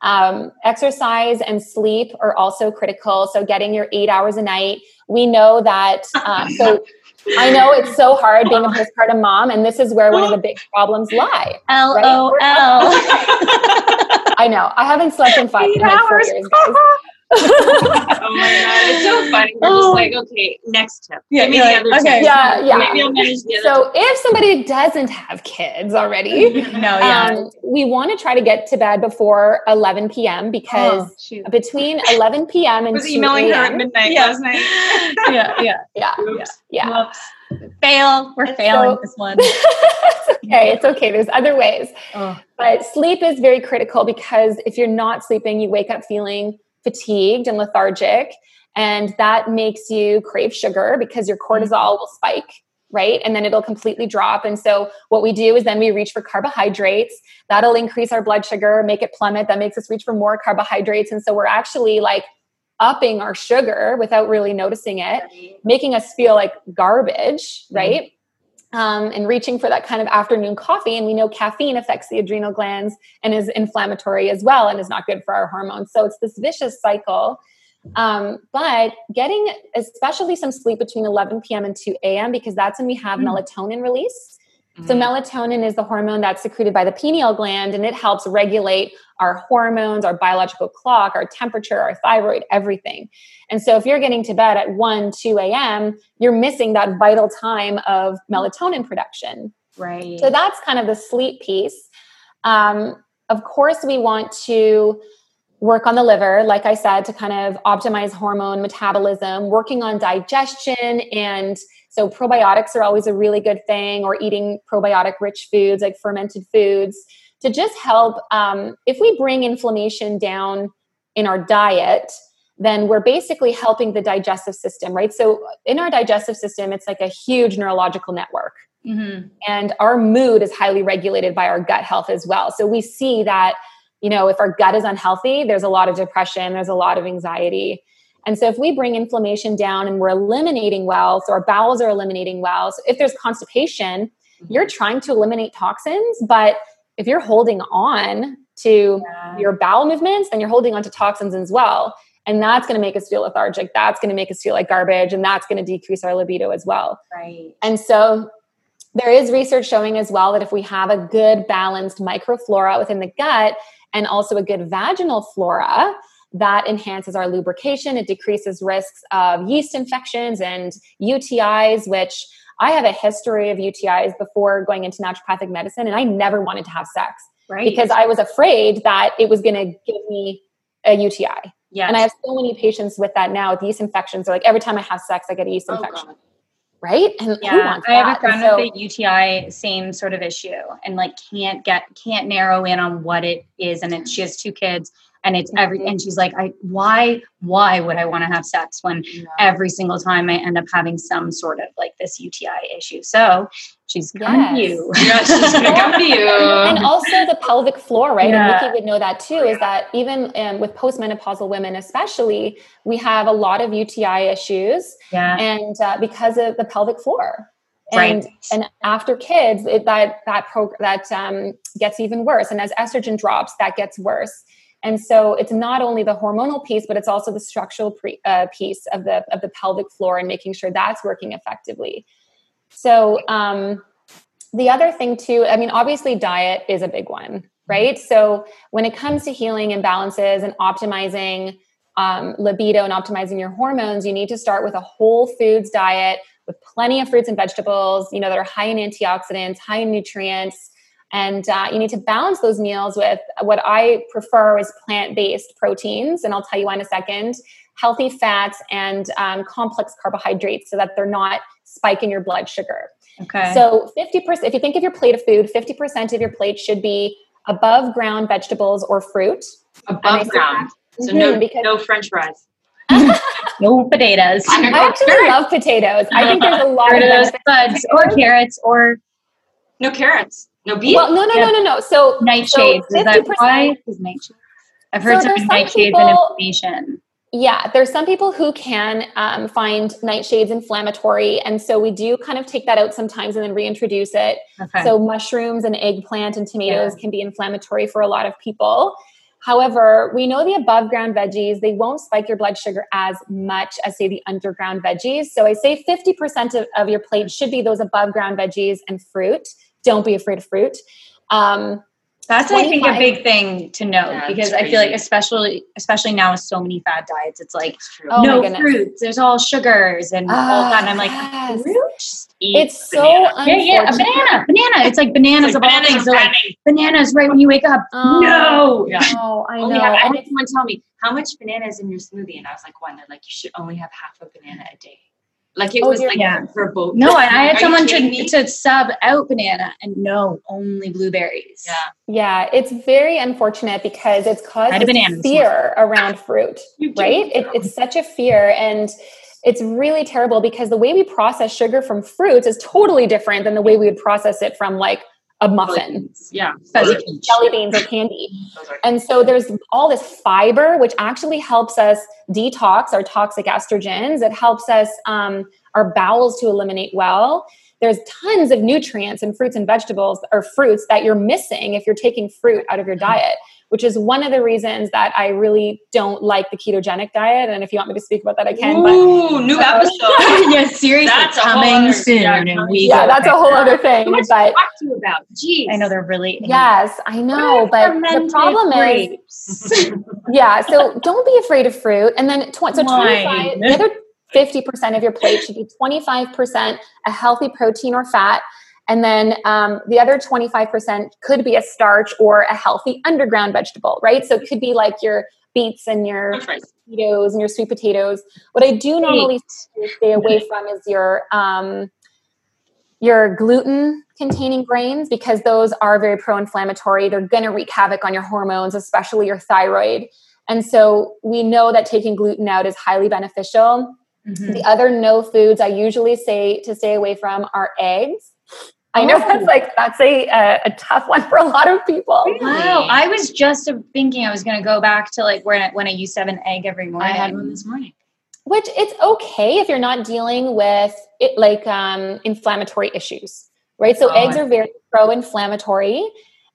Um, exercise and sleep are also critical. So getting your eight hours a night. We know that. Uh, so I know it's so hard being a postpartum mom, and this is where one of the big problems lie. L O L. [LAUGHS] I know. I haven't slept in five in like four years, guys. [LAUGHS] oh my god, it's so funny. We're just like, okay, next tip. Yeah, Give me the like, other okay. tips. Yeah, yeah. Maybe I'll manage the other So if somebody doesn't have kids already, [LAUGHS] no, yeah. um, we want to try to get to bed before 11 p.m. because Oh, between 11 p.m. I and was 2 emailing her at a.m. midnight Yeah. last night. [LAUGHS] yeah, yeah. Yeah, Oops. yeah. Whoops. Fail. We're And failing so- this one. [LAUGHS] it's okay. It's okay. There's other ways. Oh. But sleep is very critical because if you're not sleeping, you wake up feeling fatigued and lethargic. And that makes you crave sugar because your mm-hmm. cortisol will spike, right? And then it'll completely drop. And so what we do is then we reach for carbohydrates. That'll increase our blood sugar, make it plummet. That makes us reach for more carbohydrates. And so we're actually like upping our sugar without really noticing it, making us feel like garbage, right? um, and reaching for that kind of afternoon coffee. And we know caffeine affects the adrenal glands and is inflammatory as well and is not good for our hormones. So it's this vicious cycle. Um, but getting especially some sleep between 11 p.m. and 2 a.m. because that's when we have melatonin release. So melatonin is the hormone that's secreted by the pineal gland and it helps regulate our hormones, our biological clock, our temperature, our thyroid, everything. And so if you're getting to bed at 1, 2 a.m., you're missing that vital time of melatonin production. Right. So that's kind of the sleep piece. Um, of course, we want to work on the liver, like I said, to kind of optimize hormone metabolism, working on digestion. And so probiotics are always a really good thing, or eating probiotic rich foods like fermented foods to just help. Um, if we bring inflammation down in our diet, then we're basically helping the digestive system, right? So in our digestive system, it's like a huge neurological network. Mm-hmm. And our mood is highly regulated by our gut health as well. So we see that, you know, if our gut is unhealthy, there's a lot of depression, there's a lot of anxiety. And so if we bring inflammation down and we're eliminating well, so our bowels are eliminating well. So if there's constipation, mm-hmm. you're trying to eliminate toxins, but if you're holding on to Yeah. your bowel movements, then you're holding on to toxins as well. And that's going to make us feel lethargic. That's going to make us feel like garbage. And that's going to decrease our libido as well. Right. And so there is research showing as well that if we have a good balanced microflora within the gut and also a good vaginal flora, that enhances our lubrication. It decreases risks of yeast infections and UTIs, which I have a history of UTIs before going into naturopathic medicine, and I never wanted to have sex Right. because I was afraid that it was going to give me a UTI. yes. And I have so many patients with that now with yeast infections. They're like, every time I have sex, I get a yeast Oh, infection. God. Right? And yeah, I have a friend so- with a UTI, same sort of issue, and like can't get can't narrow in on what it is, and it, she has two kids, and it's every, Mm-hmm. and she's like, I why why would I want to have sex when every single time I end up having some sort of like this UTI issue? So she's come to you. [LAUGHS] Yeah, she's gonna come to [LAUGHS] you. and also the pelvic floor, right? Yeah. And Nikki would know that too. Is that even um, with postmenopausal women, especially, we have a lot of UTI issues, Yeah, and uh, because of the pelvic floor. Right. And and after kids, it, that that prog- that um, gets even worse. And as estrogen drops, that gets worse. And so it's not only the hormonal piece, but it's also the structural pre- uh, piece of the of the pelvic floor and making sure that's working effectively. So um, the other thing too, I mean, obviously diet is a big one, right? So when it comes to healing imbalances and optimizing um, libido and optimizing your hormones, you need to start with a whole foods diet with plenty of fruits and vegetables, you know, that are high in antioxidants, high in nutrients. And uh, you need to balance those meals with what I prefer is plant based proteins. And I'll tell you why in a second. Healthy fats and um, complex carbohydrates so that they're not spiking your blood sugar. okay. So 50%, if you think of your plate of food, 50% of your plate should be above ground vegetables or fruit. Above say ground. So Mhm, no, because- no French fries. [LAUGHS] no potatoes. I actually love potatoes. I think there's a lot of Potatoes, benefits. buds, or carrots, or No carrots. No beef. Well, no, no, no, no, no. So nightshades. So is that why? Is nightshades? I've heard So some nightshades people- and inflammation. Yeah, there's some people who can um, find nightshades inflammatory, and so we do kind of take that out sometimes and then reintroduce it. Okay. So mushrooms and eggplant and tomatoes can be inflammatory for a lot of people. However, we know the above ground veggies, they won't spike your blood sugar as much as, say, the underground veggies. So I say 50% of, of your plate should be those above ground veggies and fruit. Don't be afraid of fruit. Um, That's I think a big thing to know Yeah, because I feel like especially especially now with so many fad diets, it's like Oh no goodness. fruits. There's all sugars and all Ah, that. And I'm like, yes. fruit? Just eat it's so yeah, yeah, a banana, banana. It's like bananas It's of all bananas things. Like bananas right when you wake up. Oh, no, Yeah. No, I know. have, I had someone tell me how much banana is in your smoothie, and I was like, one. They're like, you should only have half a banana a day. Like it Oh, was dear. like Yeah. for both. no. I, I had you someone kidding to to sub out banana, and no, only blueberries. Yeah. Yeah, it's very unfortunate because it's caused Had a this banana. fear around fruit, right? It, it's such a fear, and it's really terrible because the way we process sugar from fruits is totally different than the way we would process it from like a muffin, Yeah. Fuzzy Those are- jelly beans, or candy. And so there's all this fiber, which actually helps us detox our toxic estrogens. It helps us um, our bowels to eliminate well. There's tons of nutrients in fruits and vegetables or fruits that you're missing if you're taking fruit out of your diet, which is one of the reasons that I really don't like the ketogenic diet. And if you want me to speak about that, I can. But Ooh, new episode. [LAUGHS] yes, seriously, That's coming other- soon. yeah, and we yeah, that's a back. whole other thing. Too much to But talk to you about. Jeez. I know they're really yes, I know. But the problem is, [LAUGHS] [LAUGHS] yeah so don't be afraid of fruit and then tw- so 25 the other 50% of your plate should be 25% a healthy protein or fat and then um, the other 25% could be a starch or a healthy underground vegetable right? So it could be like your beets and your potatoes and your sweet potatoes. What i do normally stay away from is your um, your gluten containing grains because those are very pro-inflammatory. They're going to wreak havoc on your hormones especially your thyroid. And so we know that taking gluten out is highly beneficial. Mhm. the other no foods i usually say to stay away from are eggs i know Oh. that's like that's a, a, a tough one for a lot of people Wow, I was just thinking I was going to go back to like when I, when I used to have an egg every morning. I had one this morning. which it's okay if you're not dealing with it like um, inflammatory issues right so Oh, eggs I are very pro-inflammatory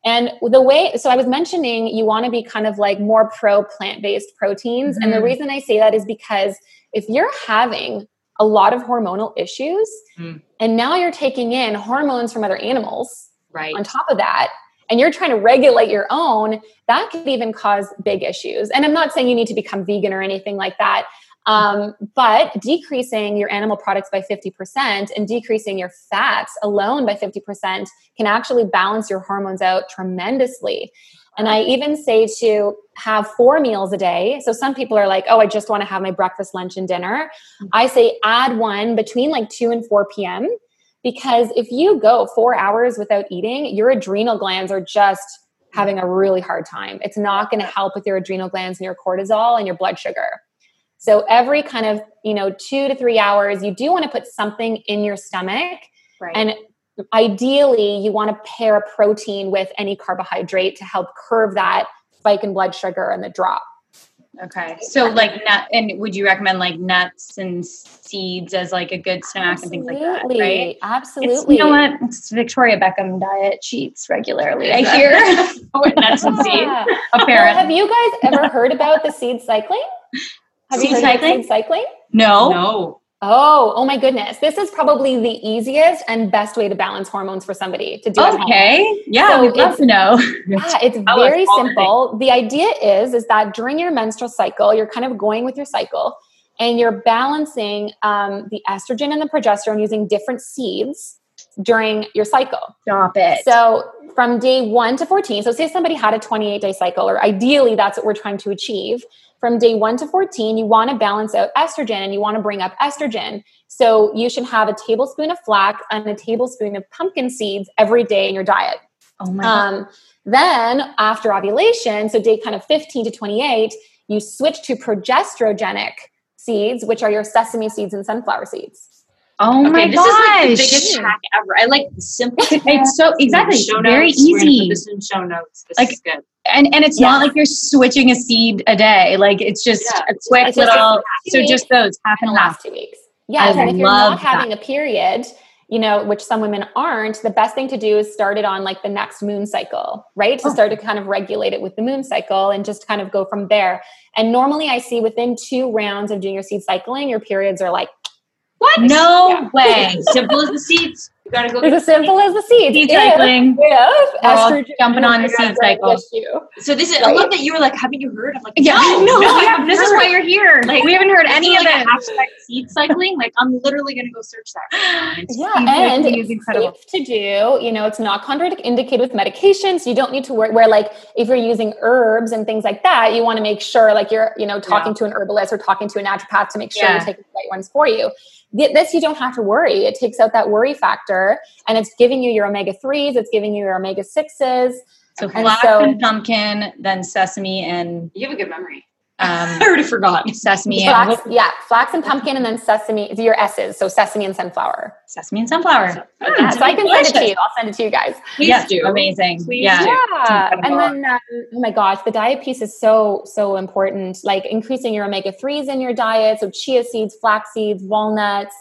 and the way so i was mentioning you want to be kind of like more pro plant-based proteins and the Mhm. reason i say that is because if you're having a lot of hormonal issues Mm. and now you're taking in hormones from other animals Right. on top of that and you're trying to regulate your own that could even cause big issues and i'm not saying you need to become vegan or anything like that um, but decreasing your animal products by 50% and decreasing your fats alone by 50% can actually balance your hormones out tremendously and i even say to have four meals a day so some people are like oh i just want to have my breakfast lunch and dinner mm-hmm. i say add one between like 2 and 4 p.m because if you go four hours without eating, your adrenal glands are just mm-hmm. having a really hard time. It's not going to help with your adrenal glands and your cortisol and your blood sugar. So every kind of, you know, two to three hours, you do want to put something in your stomach. Right. And ideally, you want to pair a protein with any carbohydrate to help curb that spike in blood sugar and the drop. Okay. So like nut and would you recommend like nuts and seeds as like a good snack and things like that, Absolutely. It's, Absolutely. you know what? It's Victoria Beckham diet cheats regularly. I hear [LAUGHS] with nuts and seeds. Yeah. Well, Apparently. have you guys ever heard about the seed cycling? Have Seed you heard cycling? of seed cycling? No. No. Oh, oh my goodness. This is probably the easiest and best way to balance hormones for somebody to do. Okay. Yeah, So we'd love to know. Yeah, [LAUGHS] it's very simple. The idea is is that during your menstrual cycle, you're kind of going with your cycle and you're balancing um, the estrogen and the progesterone using different seeds during your cycle. Stop it. So from day one to 14, so say somebody had a 28 day cycle, or ideally that's what we're trying to achieve. From day one to 14, you want to balance out estrogen and you want to bring up estrogen. So you should have a tablespoon of flax and a tablespoon of pumpkin seeds every day in your diet. oh my god. Um, then after ovulation, so day kind of 15 to 28, you switch to progesterogenic seeds, which are your sesame seeds and sunflower seeds. Oh my this gosh. is like the biggest hack ever. I like the simple. [LAUGHS] it's so exactly Show very notes. We're easy. Put this in show notes. This Like, is good. And and it's not like you're switching a seed a day. Like it's just Yeah, a quick it's just little. two So weeks just those half in and the half. last two weeks. Yes, I and if you're love not having a period, you know, which some women aren't, the best thing to do is start it on like the next moon cycle, right? To Oh. start to kind of regulate it with the moon cycle and just kind of go from there. And normally I see within two rounds of doing your seed cycling, your periods are like, [TSK] What? No Yeah. way. Simple as the seeds. You gotta go. it's as simple as the seeds. Seed cycling. [LAUGHS] If estrogen jumping on the seed cycle. So this is. I Right? love that you were like, haven't you heard? I'm like, Yeah, no, no, no, I yeah, haven't this is why you're here. Like we haven't heard any of like it. a hashtag seed cycling. Like I'm literally gonna go search that. [GASPS] Right Yeah, and it's incredible. safe to do. You know, it's not contraindicated with medications. You don't need to worry. Where like if you're using herbs and things like that, you want to make sure like you're you know talking to an herbalist or talking to a naturopath to make sure Yeah. you're taking the right ones for you. Th- This you don't have to worry. It takes out that worry factor, and it's giving you your omega threes. It's giving you your omega sixes. So And flax so- and pumpkin, then sesame and You have a good memory. um, [LAUGHS] I already forgot. sesame Flax, and yeah, flax and pumpkin, and then sesame. Your S's, so sesame and sunflower. sesame and sunflower. Yeah, so I can send it to you. I'll send it to you guys. Please yes, do. amazing. Please yeah. do. yeah and then um, oh my gosh the diet piece is so so important like increasing your omega-3s in your diet so chia seeds flax seeds walnuts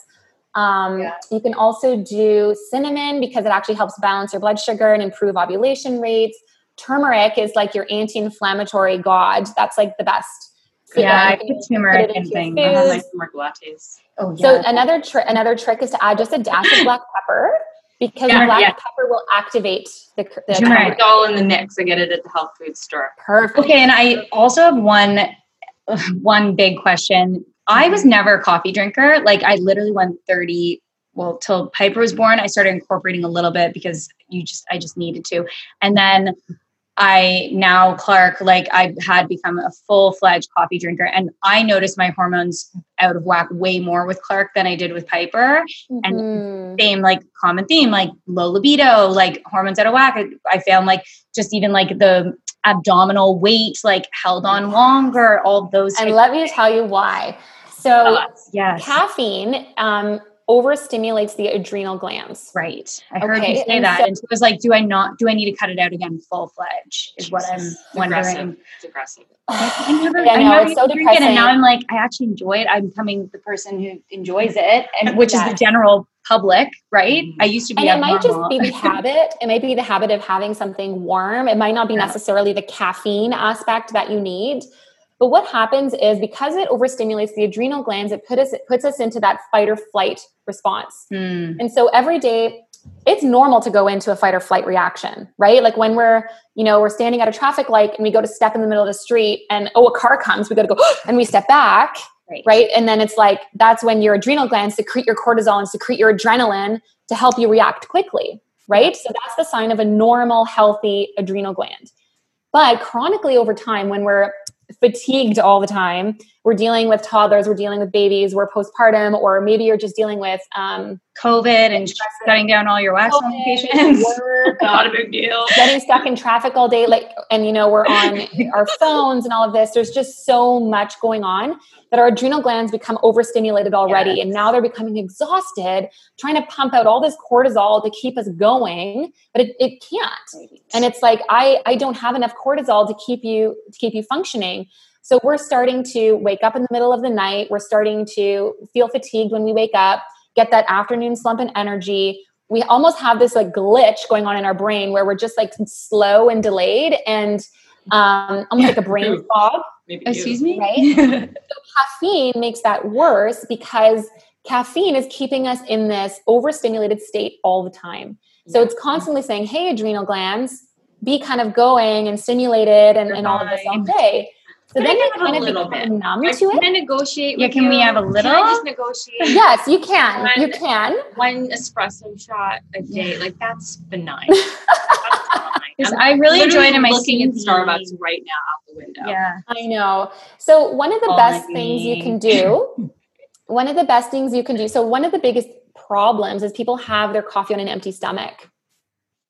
um, Yeah. you can also do cinnamon because it actually helps balance your blood sugar and improve ovulation rates turmeric is like your anti-inflammatory god that's like the best Yeah, I You put put turmeric it and into your things. I have my foods. turmeric lattes. Oh yeah. so another trick another trick is to add just a dash of black pepper because Yeah, black yeah. pepper will activate the, the Turmeric. It's all in the mix. I get it at the health food store. perfect Okay, and I also have one [LAUGHS] one big question. I mm-hmm. was never a coffee drinker. Like I literally went 30 well till Piper was born, I started incorporating a little bit because you just I just needed to. And then I now Clark like I had become a full-fledged coffee drinker and I noticed my hormones out of whack way more with Clark than I did with Piper. and Mhm. same like common theme like low libido like hormones out of whack I- i found like just even like the abdominal weight like held on longer all those And let me tell you why. So, yes caffeine um, overstimulates the adrenal glands. right i heard Okay, you say and that so- and so it was like do i not do i need to cut it out again full fledged is what i'm wondering aggressive. It's aggressive. I never, [SIGHS] yeah, I know, it's so depressing. It and now I'm like, I actually enjoy it. I'm becoming the person who enjoys it, and [LAUGHS] which is the general public, right? Mhm. I used to be. And it might just be the [LAUGHS] habit. It might be the habit of having something warm. It might not be Yeah. necessarily the caffeine aspect that you need. But what happens is because it overstimulates the adrenal glands, it put us it puts us into that fight or flight response. Hmm. And so every day, it's normal to go into a fight or flight reaction, right? Like when we're, you know, we're standing at a traffic light and we go to step in the middle of the street and oh, a car comes, we got to go [GASPS] and we step back, Right. right? And then it's like that's when your adrenal glands secrete your cortisol and secrete your adrenaline to help you react quickly, right? So that's the sign of a normal, healthy adrenal gland. But chronically over time, when we're fatigued all the time, we're dealing with toddlers, we're dealing with babies, we're postpartum, or maybe you're just dealing with um, COVID and shutting down all your wax COVID, medications. [LAUGHS] [LAUGHS] Not a big deal. getting stuck in traffic all day like and you know we're on [LAUGHS] our phones and all of this there's just so much going on that our adrenal glands become overstimulated already and now they're becoming exhausted trying to pump out all this cortisol to keep us going but it, it can't. And it's like i i don't have enough cortisol to keep you to keep you functioning. So we're starting to wake up in the middle of the night. We're starting to feel fatigued when we wake up get that afternoon slump in energy. We almost have this like glitch going on in our brain where we're just like slow and delayed and um, almost like a brain fog Maybe Excuse me. Right? [LAUGHS] caffeine makes that worse because caffeine is keeping us in this overstimulated state all the time. So it's constantly saying, hey, adrenal glands, be kind of going and stimulated and, and all of this all day. So Can then you have a kind of little become bit? numb I- to it. Can I negotiate? Yeah, with can we have a little? Can I little? just negotiate? Yes, you can. You can. One espresso shot a day, like that's benign. [LAUGHS] That's fine. Because I'm really literally enjoyed it. My looking at CV. Starbucks right now out the window. Yeah. I know. So one of the Oh, best my things you can do, [LAUGHS] one of the best things you can do. So one of the biggest problems is people have their coffee on an empty stomach.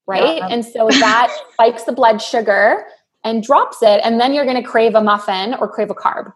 Right? Yeah. And so that [LAUGHS] spikes the blood sugar and drops it and then you're going to crave a muffin or crave a carb.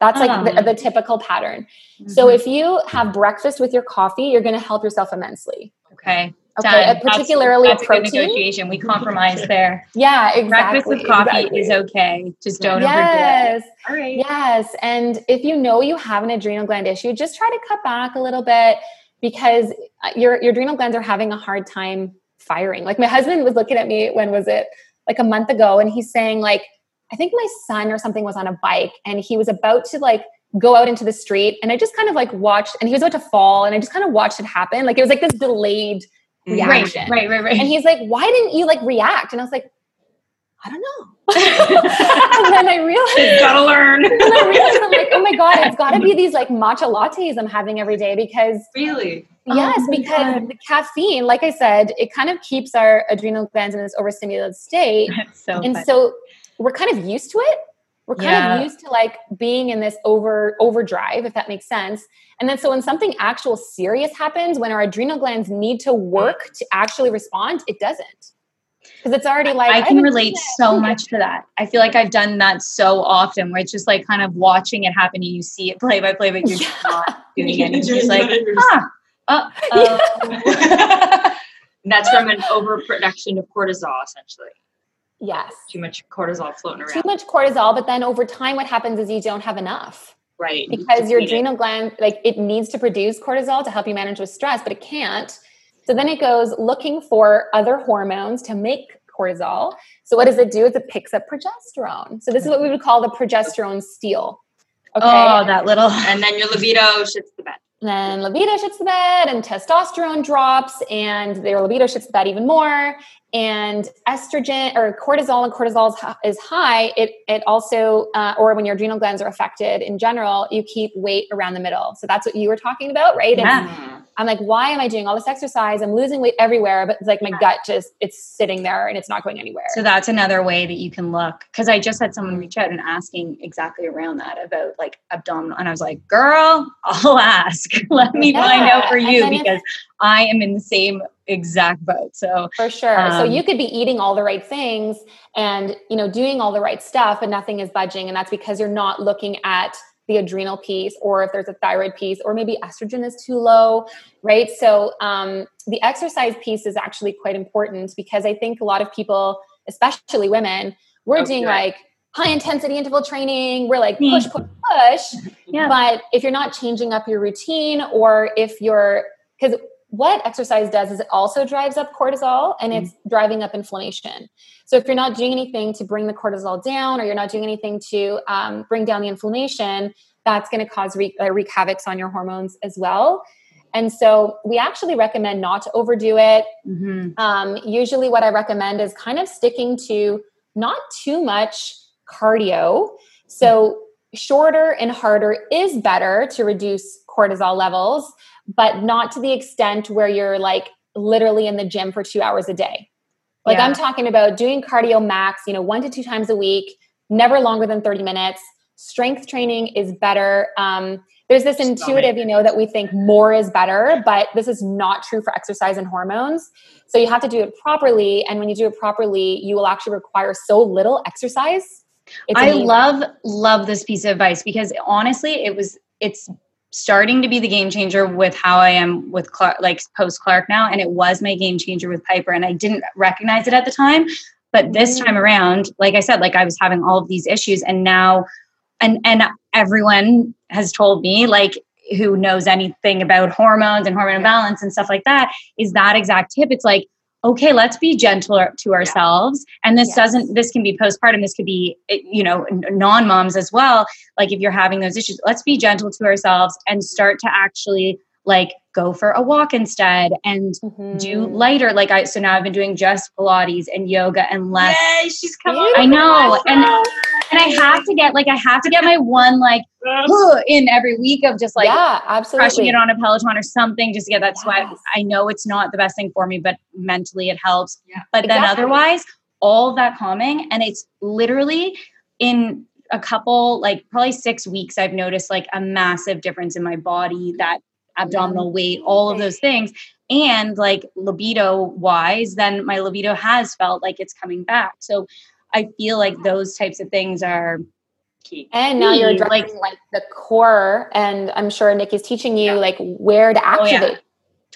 That's like the, the, typical pattern. Mm-hmm. So if you have breakfast with your coffee, you're going to help yourself immensely. Okay. Okay, particularly that's, that's a protein. negotiation. We compromise there. [LAUGHS] yeah, exactly. Breakfast with coffee exactly. is okay. Just don't yes. overdo it. All right. Yes, and if you know you have an adrenal gland issue, just try to cut back a little bit because uh, your your adrenal glands are having a hard time firing. Like my husband was looking at me when was it? Like a month ago and he's saying like I think my son or something was on a bike and he was about to like go out into the street and I just kind of like watched and he was about to fall and I just kind of watched it happen. Like it was like this delayed. Reaction. Right, right, right, right. And he's like, why didn't you like react? And I was like, I don't know. [LAUGHS] and then I realized gotta learn. [LAUGHS] and I realized I'm like, oh my god, it's got to be these like matcha lattes I'm having every day because really, yes, oh because god. the caffeine, like I said, it kind of keeps our adrenal glands in this overstimulated state, [LAUGHS] so and funny. so we're kind of used to it. We're kind yeah. of used to like being in this over overdrive, if that makes sense. And then so when something actual serious happens, when our adrenal glands need to work to actually respond, it doesn't because it's already like I can I relate so much to that. I feel like I've done that so often where it's just like kind of watching it happen and you see it play by play, but you're [LAUGHS] yeah. not doing it. You're [LAUGHS] just like, [LAUGHS] ah, uh That's from an overproduction of cortisol, essentially. Yes. Too much cortisol floating around. Too much cortisol, but then over time, what happens is you don't have enough. Right. Because your adrenal gland, like it needs to produce cortisol to help you manage with stress, but it can't. So then it goes looking for other hormones to make cortisol. So what does it do? Is it picks up progesterone. So this is what we would call the progesterone steal. Okay. Oh, that little. [LAUGHS] And then your libido shits the bed. Then libido shits the bed, and testosterone drops, and their libido shits the bed even more. And estrogen or cortisol and cortisol is high it it also uh, or when your adrenal glands are affected in general you keep weight around the middle. So that's what you were talking about right? Yeah. And i'm like why am i doing all this exercise i'm losing weight everywhere but it's like my gut just it's sitting there and it's not going anywhere so that's another way that you can look because i just had someone reach out and asking exactly around that about like abdominal and i was like girl i'll ask [LAUGHS] let me yeah. find out for you because i am in the same exact boat. So for sure. Um, so you could be eating all the right things and you know doing all the right stuff, but nothing is budging, and that's because you're not looking at the adrenal piece or if there's a thyroid piece or maybe estrogen is too low right so um, the exercise piece is actually quite important because i think a lot of people especially women we're okay. doing like high intensity interval training we're like push push push yeah. but if you're not changing up your routine or if you're because what exercise does is it also drives up cortisol and it's mm-hmm. driving up inflammation. So if you're not doing anything to bring the cortisol down or you're not doing anything to um, bring down the inflammation, that's going to cause wreak, uh, wreak havocs on your hormones as well. And so we actually recommend not to overdo it. Mm-hmm. Um, usually, what I recommend is kind of sticking to not too much cardio. So, shorter and harder is better to reduce cortisol levels but not to the extent where you're like literally in the gym for two hours a day. Like yeah. I'm talking about doing cardio max, you know, one to two times a week, never longer than 30 minutes. Strength training is better. Um, there's this intuitive, you know, that we think more is better, but this is not true for exercise and hormones. So you have to do it properly. And when you do it properly, you will actually require so little exercise. I love, love this piece of advice because honestly, it was, it's starting to be the game changer with how I am with Clark, like post Clark now. And it was my game changer with Piper. And I didn't recognize it at the time. But this mm. time around, like I said, like I was having all of these issues and now and and everyone has told me like who knows anything about hormones and hormone imbalance and stuff like that is that exact tip. It's like okay let's be gentle to ourselves yeah. and this yes. doesn't this can be postpartum this could be you know non-moms as well like if you're having those issues let's be gentle to ourselves and start to actually like go for a walk instead and mm-hmm. do lighter like i so now i've been doing just pilates and yoga and less Yay, she's coming i know and and i have to get like i have to get my one like in every week of just like yeah absolutely crushing it on a peloton or something just to get that yes. sweat i know it's not the best thing for me but mentally it helps yeah. but exactly. then otherwise all that calming and it's literally in a couple like probably six weeks i've noticed like a massive difference in my body that abdominal weight, all of those things. And like libido wise, then my libido has felt like it's coming back. So I feel like those types of things are key. And now you're addressing like, like the core, and I'm sure Nick is teaching you yeah. like where to activate. Oh, yeah.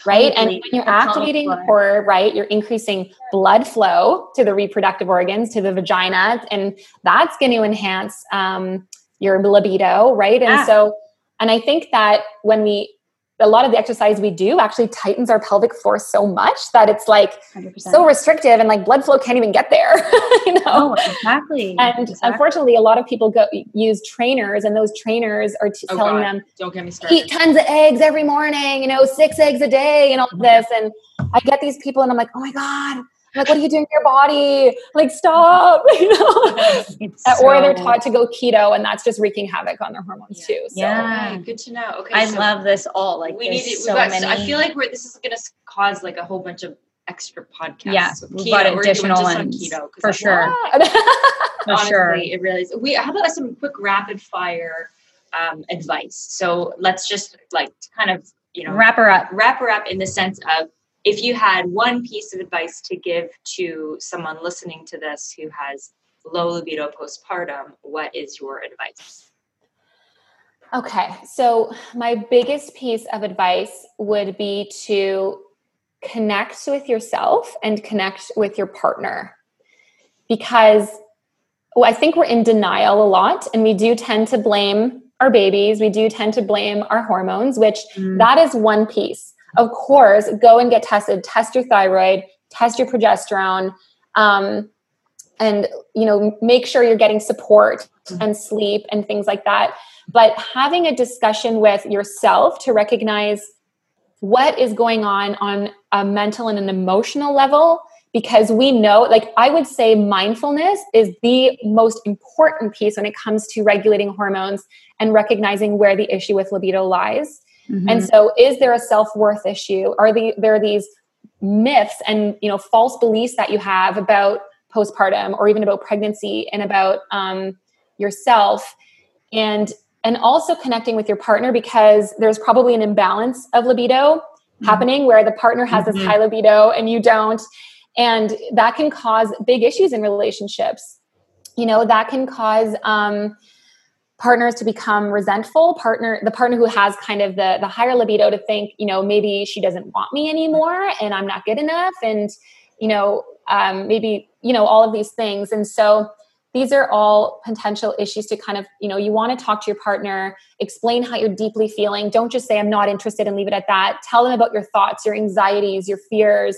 Right. Totally. And when you're activating the core, right, you're increasing blood flow to the reproductive organs, to the vagina, and that's going to enhance um, your libido, right? And yeah. so, and I think that when we a lot of the exercise we do actually tightens our pelvic floor so much that it's like 100%. so restrictive and like blood flow can't even get there [LAUGHS] you know oh, exactly and exactly. unfortunately a lot of people go use trainers and those trainers are t- oh, telling God. them don't get me started eat tons of eggs every morning you know six eggs a day and all of this and i get these people and i'm like oh my god like, what are you doing to your body? Like, stop. [LAUGHS] You know? so, or they're taught to go keto, and that's just wreaking havoc on their hormones yeah. too. So. Yeah, good to know. Okay, I so love this all. Like, we need it. So got, many. I feel like we're, this is going to cause like a whole bunch of extra podcasts. Yeah, we've got additional ones keto, [LAUGHS] for sure. for Honestly, sure, it really is. We how about some quick rapid fire um, advice? So let's just like kind of you know wrap her up. Wrap her up in the sense of if you had one piece of advice to give to someone listening to this who has low libido postpartum, what is your advice? Okay, so my biggest piece of advice would be to connect with yourself and connect with your partner because I think we're in denial a lot and we do tend to blame our babies, we do tend to blame our hormones, which mm. that is one piece of course, go and get tested, test your thyroid, test your progesterone, um, and you know, make sure you're getting support mm-hmm. and sleep and things like that. But having a discussion with yourself to recognize what is going on on a mental and an emotional level because we know like i would say mindfulness is the most important piece when it comes to regulating hormones and recognizing where the issue with libido lies Mm-hmm. And so is there a self-worth issue? Are the, there are these myths and you know false beliefs that you have about postpartum or even about pregnancy and about um, yourself and and also connecting with your partner because there's probably an imbalance of libido mm-hmm. happening where the partner has mm-hmm. this high libido and you don't and that can cause big issues in relationships you know that can cause um, partners to become resentful partner the partner who has kind of the the higher libido to think you know maybe she doesn't want me anymore and i'm not good enough and you know um, maybe you know all of these things. And so these are all potential issues to kind of you know you want to talk to your partner explain how you're deeply feeling. Don't just say i'm not interested and leave it at that. Tell them about your thoughts your anxieties your fears.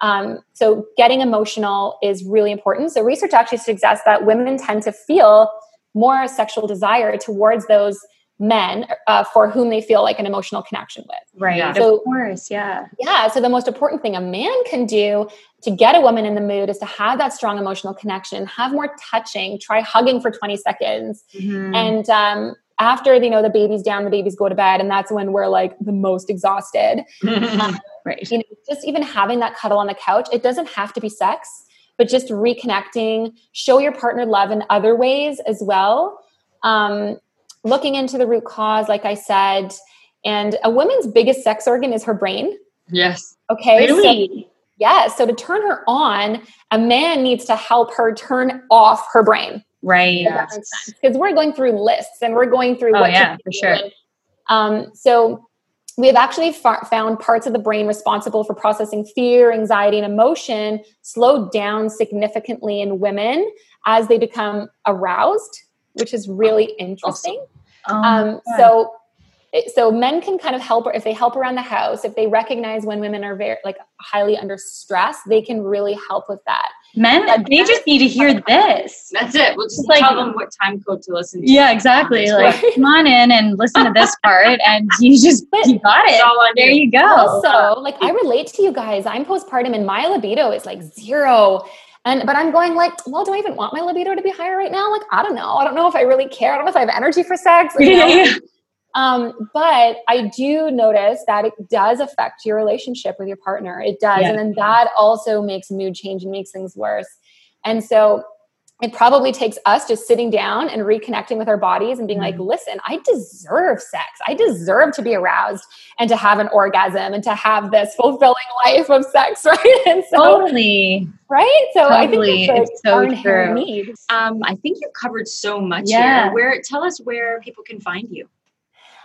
Um, so getting emotional is really important. So research actually suggests that women tend to feel more sexual desire towards those men uh, for whom they feel like an emotional connection with. Right. Yeah. So, of course. Yeah. Yeah. So the most important thing a man can do to get a woman in the mood is to have that strong emotional connection, have more touching, try hugging for 20 seconds. Mm-hmm. And, um, after you know the baby's down the babies go to bed and that's when we're like the most exhausted [LAUGHS] um, right you know just even having that cuddle on the couch it doesn't have to be sex but just reconnecting, show your partner love in other ways as well. Um, looking into the root cause, like I said, and a woman's biggest sex organ is her brain. Yes. Okay. Really? So, yeah. So to turn her on, a man needs to help her turn off her brain. Right. Because we're going through lists and we're going through oh, what yeah, for sure. um, so we have actually found parts of the brain responsible for processing fear, anxiety, and emotion slowed down significantly in women as they become aroused, which is really interesting. Awesome. Um, so, so men can kind of help if they help around the house, if they recognize when women are very like highly under stress, they can really help with that men they just need to hear this. That's it. We'll just like, tell them what time code to listen to. Yeah exactly. Like come on in and listen to this part and you [LAUGHS] just you got it. there you go. Also like i relate to you guys. I'm postpartum and my libido is like zero. And but i'm going like well do i even want my libido to be higher right now? Like i don't know. I don't know if i really care. I don't know if i have energy for sex you [LAUGHS] know? Um, but I do notice that it does affect your relationship with your partner. It does. Yeah. And then that also makes mood change and makes things worse. And so it probably takes us just sitting down and reconnecting with our bodies and being like, Mm-hmm. listen, I deserve sex. I deserve to be aroused and to have an orgasm and to have this fulfilling life of sex, [LAUGHS] right? And so, Totally. right? So Totally. I think that's It's so true. need. Um, I think you covered so much Yeah. here. Where tell us where people can find you.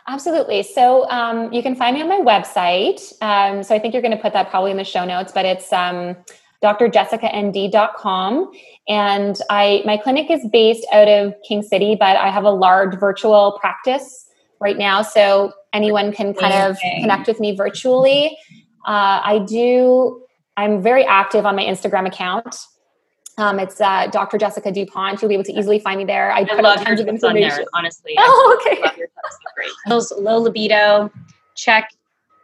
Absolutely. So um, you can find me on my website. Um, so I think you're going to put that probably in the show notes, but it's um, drjessicand.com. And I my clinic is based out of King City, but I have a large virtual practice right now. So anyone can kind of connect with me virtually. Uh, I do, I'm very active on my Instagram account. Um, it's uh, Dr. Jessica DuPont. You'll be able to easily find me there. I, I put love tons of information. there, honestly. [LAUGHS] Oh, okay. I love your tips. They're great. Those low libido, check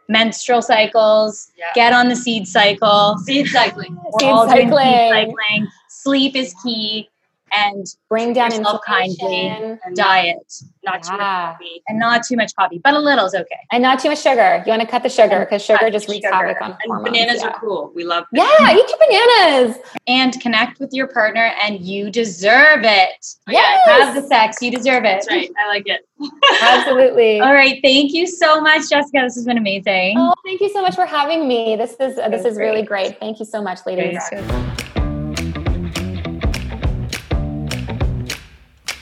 menstrual cycles, Yeah. get on the seed cycle. Seed cycling. We're Seed all doing cycling. seed cycling. Sleep is key and Bring down yourself kindly. Diet. Not too much Yeah. coffee. And not too much coffee, but a little is okay. And not too much sugar. You want to cut the sugar because sugar just wreaks havoc on And hormones. bananas yeah. are cool. We love Yeah, eat your bananas. And connect with your partner and you deserve it. Yes. Have the sex. You deserve it. That's right. I like it. [LAUGHS] Absolutely. All right. Thank you so much, Jessica. This has been amazing. Oh, thank you so much for having me. This is uh, this is really great. Thank you so much, ladies.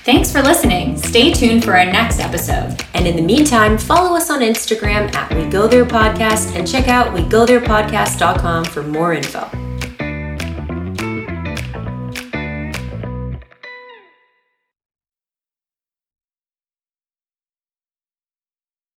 Thanks for listening. Stay tuned for our next episode. And in the meantime, follow us on Instagram at We Go There Podcast and check out WeGoTherePodcast.com for more info.